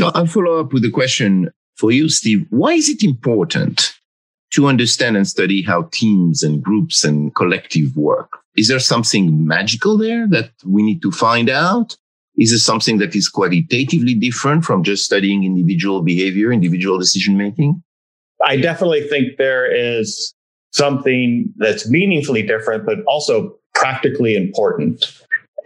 So I'll follow up with a question for you, Steve. Why is it important to understand and study how teams and groups and collective work? Is there something magical there that we need to find out? Is it something that is qualitatively different from just studying individual behavior, individual decision making? I definitely think there is something that's meaningfully different, but also practically important.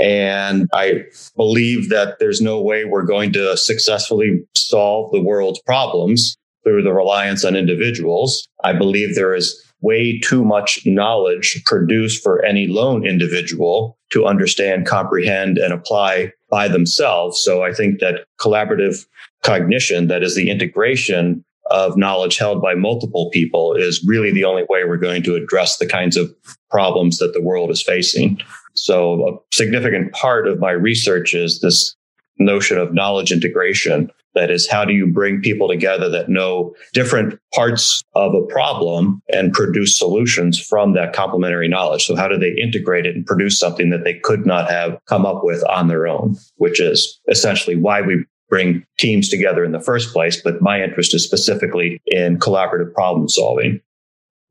And I believe that there's no way we're going to successfully solve the world's problems through the reliance on individuals. I believe there is way too much knowledge produced for any lone individual to understand, comprehend, and apply by themselves. So I think that collaborative cognition, that is the integration of knowledge held by multiple people, is really the only way we're going to address the kinds of problems that the world is facing. So a significant part of my research is this notion of knowledge integration. That is, how do you bring people together that know different parts of a problem and produce solutions from that complementary knowledge? So how do they integrate it and produce something that they could not have come up with on their own, which is essentially why we bring teams together in the first place. But my interest is specifically in collaborative problem solving.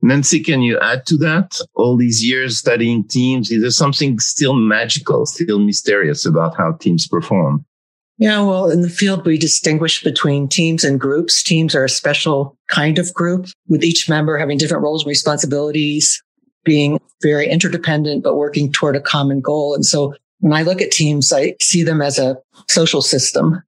Nancy, can you add to that? All these years studying teams, is there something still magical, still mysterious about how teams perform? Yeah, well, in the field, we distinguish between teams and groups. Teams are a special kind of group with each member having different roles and responsibilities, being very interdependent, but working toward a common goal. And so when I look at teams, I see them as a social system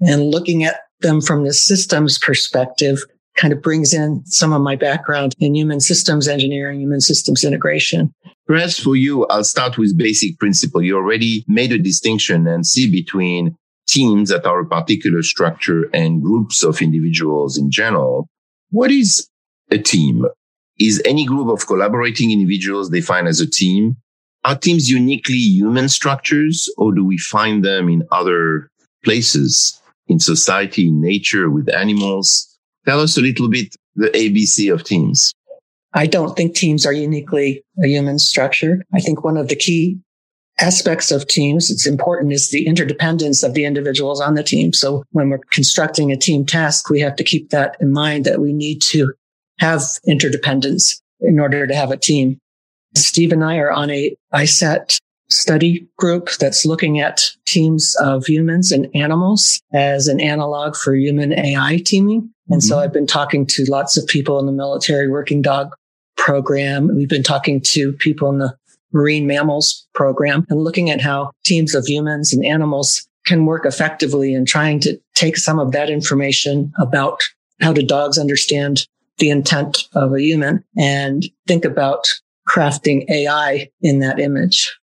and looking at them from the systems perspective kind of brings in some of my background in human systems engineering, human systems integration. Perhaps for you, I'll start with basic principle. You already made a distinction Nancy between teams that are a particular structure and groups of individuals in general. What is a team? Is any group of collaborating individuals defined as a team? Are teams uniquely human structures or do we find them in other places in society, in nature, with animals? Tell us a little bit the ABC of teams. I don't think teams are uniquely a human structure. I think one of the key aspects of teams it's important is the interdependence of the individuals on the team. So when we're constructing a team task, we have to keep that in mind that we need to have interdependence in order to have a team. Steve and I are on a ISAT study group that's looking at teams of humans and animals as an analog for human AI teaming. And mm-hmm. so I've been talking to lots of people in the military working dog program. We've been talking to people in the marine mammals program and looking at how teams of humans and animals can work effectively in trying to take some of that information about how do dogs understand the intent of a human and think about crafting AI in that image.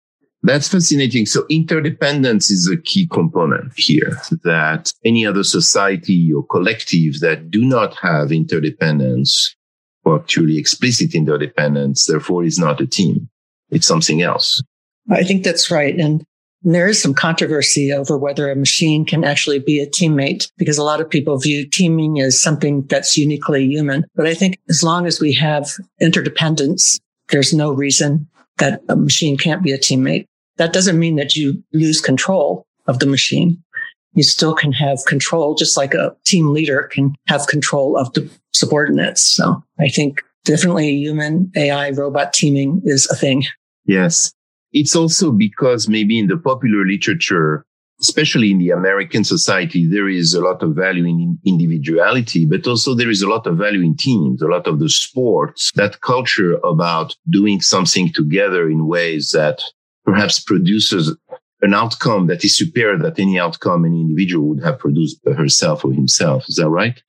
That's fascinating. So interdependence is a key component here that any other society or collective that do not have interdependence or actually explicit interdependence, therefore is not a team. It's something else. I think that's right. And there is some controversy over whether a machine can actually be a teammate because a lot of people view teaming as something that's uniquely human. But I think as long as we have interdependence, there's no reason that a machine can't be a teammate. That doesn't mean that you lose control of the machine. You still can have control, just like a team leader can have control of the subordinates. So I think definitely human AI robot teaming is a thing. Yes. It's also because maybe in the popular literature, especially in the American society, there is a lot of value in individuality, but also there is a lot of value in teams, a lot of the sports, that culture about doing something together in ways that perhaps produces an outcome that is superior that any outcome any individual would have produced herself or himself. Is that right?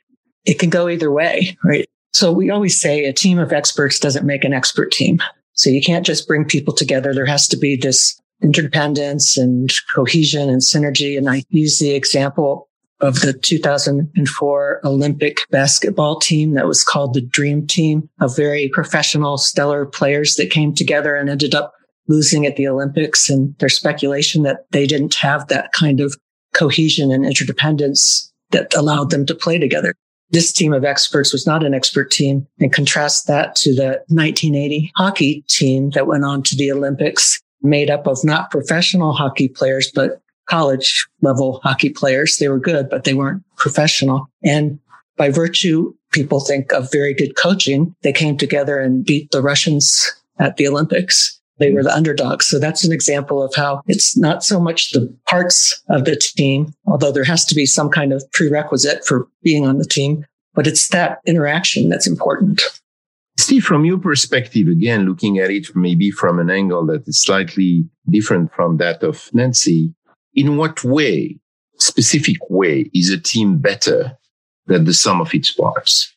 It can go either way, right? So we always say a team of experts doesn't make an expert team. So you can't just bring people together. There has to be this interdependence and cohesion and synergy. And I use the example of the 2004 Olympic basketball team that was called the Dream Team of very professional, stellar players that came together and ended up losing at the Olympics. And there's speculation that they didn't have that kind of cohesion and interdependence that allowed them to play together. This team of experts was not an expert team and contrast that to the 1980 hockey team that went on to the Olympics made up of not professional hockey players, but college level hockey players. They were good, but they weren't professional. And by virtue, people think of very good coaching. They came together and beat the Russians at the Olympics. They were the mm-hmm. underdogs. So that's an example of how it's not so much the parts of the team, although there has to be some kind of prerequisite for being on the team, but it's that interaction that's important. Steve, from your perspective, again, looking at it maybe from an angle that is slightly different from that of Nancy, in what way, specific way, is a team better than the sum of its parts?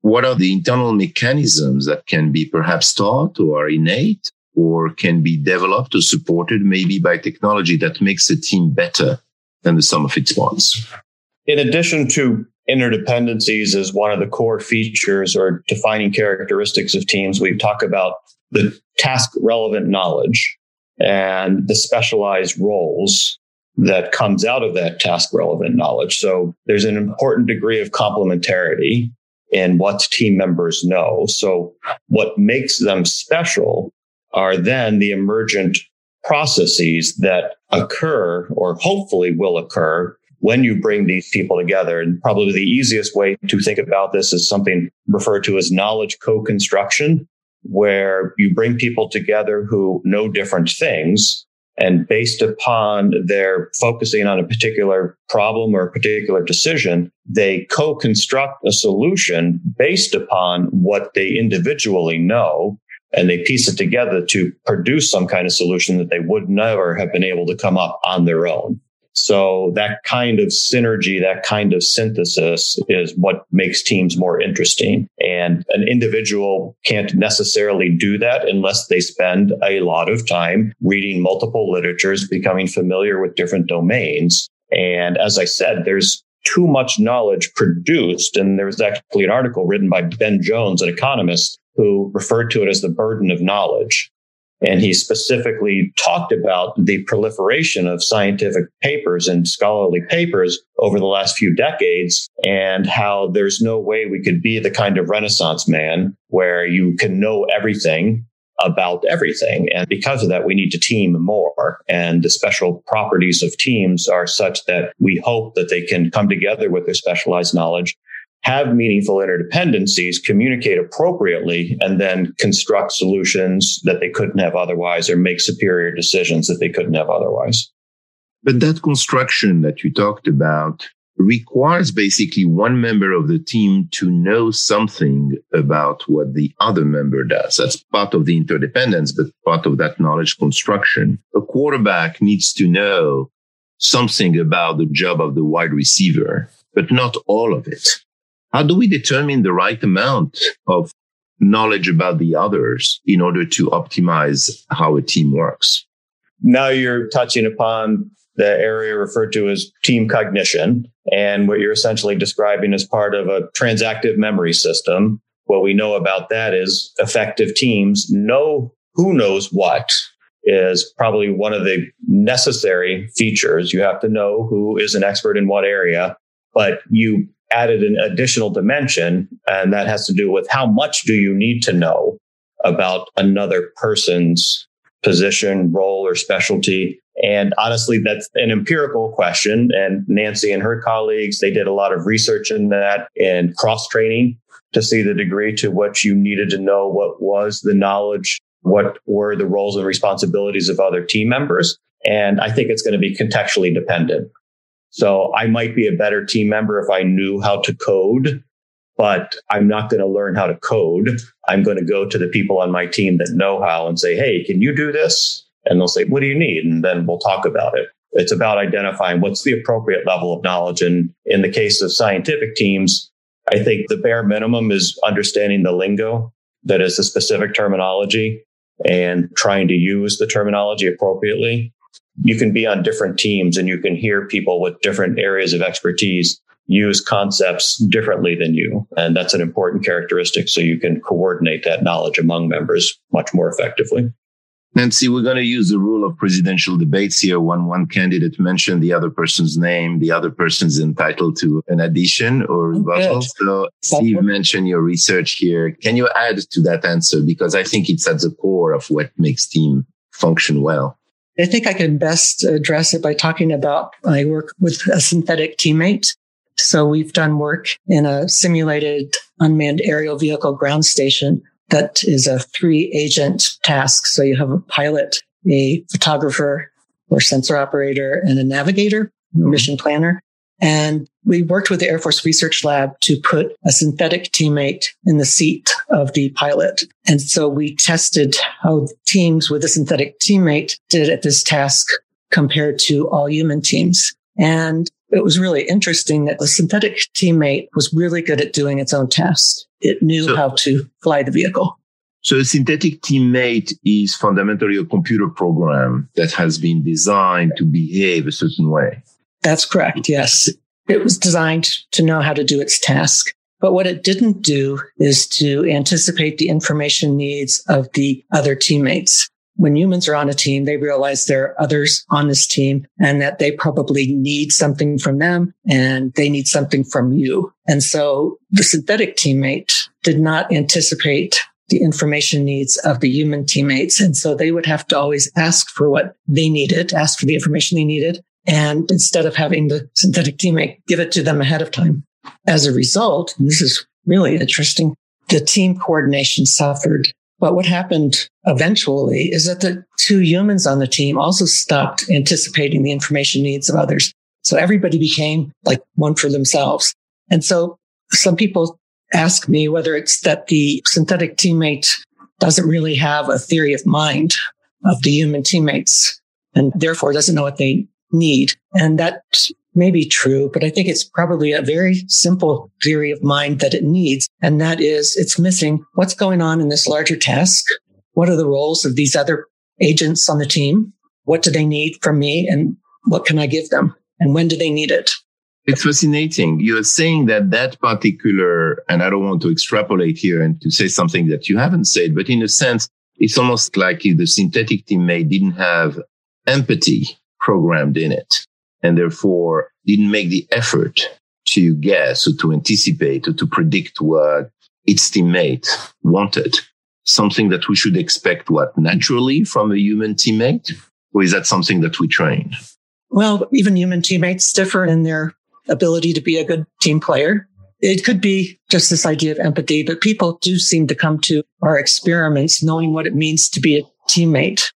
What are the internal mechanisms that can be perhaps taught or innate or can be developed or supported maybe by technology that makes a team better than the sum of its parts? In addition to interdependencies as one of the core features or defining characteristics of teams, we talk about the task relevant knowledge and the specialized roles that comes out of that task relevant knowledge. So there's an important degree of complementarity in what team members know. So what makes them special are then the emergent processes that occur or hopefully will occur when you bring these people together. And probably the easiest way to think about this is something referred to as knowledge co-construction, where you bring people together who know different things. And based upon their focusing on a particular problem or a particular decision, they co-construct a solution based upon what they individually know. And they piece it together to produce some kind of solution that they would never have been able to come up on their own. So that kind of synergy, that kind of synthesis is what makes teams more interesting. And an individual can't necessarily do that unless they spend a lot of time reading multiple literatures, becoming familiar with different domains. And as I said, there's too much knowledge produced. And there was actually an article written by Ben Jones, an economist, who referred to it as the burden of knowledge. And he specifically talked about the proliferation of scientific papers and scholarly papers over the last few decades and how there's no way we could be the kind of renaissance man where you can know everything about everything. And because of that, we need to team more. And the special properties of teams are such that we hope that they can come together with their specialized knowledge have meaningful interdependencies, communicate appropriately, and then construct solutions that they couldn't have otherwise or make superior decisions that they couldn't have otherwise. But that construction that you talked about requires basically one member of the team to know something about what the other member does. That's part of the interdependence, but part of that knowledge construction. A quarterback needs to know something about the job of the wide receiver, but not all of it. How do we determine the right amount of knowledge about the others in order to optimize how a team works? Now you're touching upon the area referred to as team cognition. And what you're essentially describing as part of a transactive memory system. What we know about that is effective teams know who knows what is probably one of the necessary features. You have to know who is an expert in what area, but you added an additional dimension, and that has to do with how much do you need to know about another person's position, role, or specialty. And honestly, that's an empirical question. And Nancy and her colleagues, they did a lot of research in that and cross training to see the degree to which you needed to know what was the knowledge, what were the roles and responsibilities of other team members. And I think it's going to be contextually dependent. So I might be a better team member if I knew how to code, but I'm not going to learn how to code. I'm going to go to the people on my team that know how and say, Hey, can you do this? And they'll say, what do you need? And then we'll talk about it. It's about identifying what's the appropriate level of knowledge. And in the case of scientific teams, I think the bare minimum is understanding the lingo that is the specific terminology and trying to use the terminology appropriately you can be on different teams and you can hear people with different areas of expertise use concepts differently than you. And that's an important characteristic. So you can coordinate that knowledge among members much more effectively. Nancy, we're going to use the rule of presidential debates here. When one candidate mentioned the other person's name, the other person's entitled to an addition or oh, rebuttal. So Steve mentioned your research here. Can you add to that answer? Because I think it's at the core of what makes team function well. I think I can best address it by talking about my work with a synthetic teammate. So we've done work in a simulated unmanned aerial vehicle ground station that is a three agent task. So you have a pilot, a photographer or sensor operator and a navigator, mission planner. And we worked with the Air Force Research Lab to put a synthetic teammate in the seat of the pilot. And so we tested how teams with a synthetic teammate did at this task compared to all human teams. And it was really interesting that the synthetic teammate was really good at doing its own task. It knew so, how to fly the vehicle. So a synthetic teammate is fundamentally a computer program that has been designed to behave a certain way. That's correct. Yes. It was designed to know how to do its task. But what it didn't do is to anticipate the information needs of the other teammates. When humans are on a team, they realize there are others on this team and that they probably need something from them and they need something from you. And so the synthetic teammate did not anticipate the information needs of the human teammates. And so they would have to always ask for what they needed, ask for the information they needed. And instead of having the synthetic teammate give it to them ahead of time. As a result, this is really interesting, the team coordination suffered. But what happened eventually is that the two humans on the team also stopped anticipating the information needs of others. So everybody became like one for themselves. And so some people ask me whether it's that the synthetic teammate doesn't really have a theory of mind of the human teammates and therefore doesn't know what they need. And that may be true, but I think it's probably a very simple theory of mind that it needs. And that is it's missing what's going on in this larger task. What are the roles of these other agents on the team? What do they need from me? And what can I give them? And when do they need it? It's fascinating. You're saying that that particular, and I don't want to extrapolate here and to say something that you haven't said, but in a sense, it's almost like if the synthetic teammate didn't have empathy programmed in it and therefore didn't make the effort to guess or to anticipate or to predict what its teammate wanted. Something that we should expect what naturally from a human teammate? Or is that something that we train? Well, even human teammates differ in their ability to be a good team player. It could be just this idea of empathy, but people do seem to come to our experiments knowing what it means to be a teammate.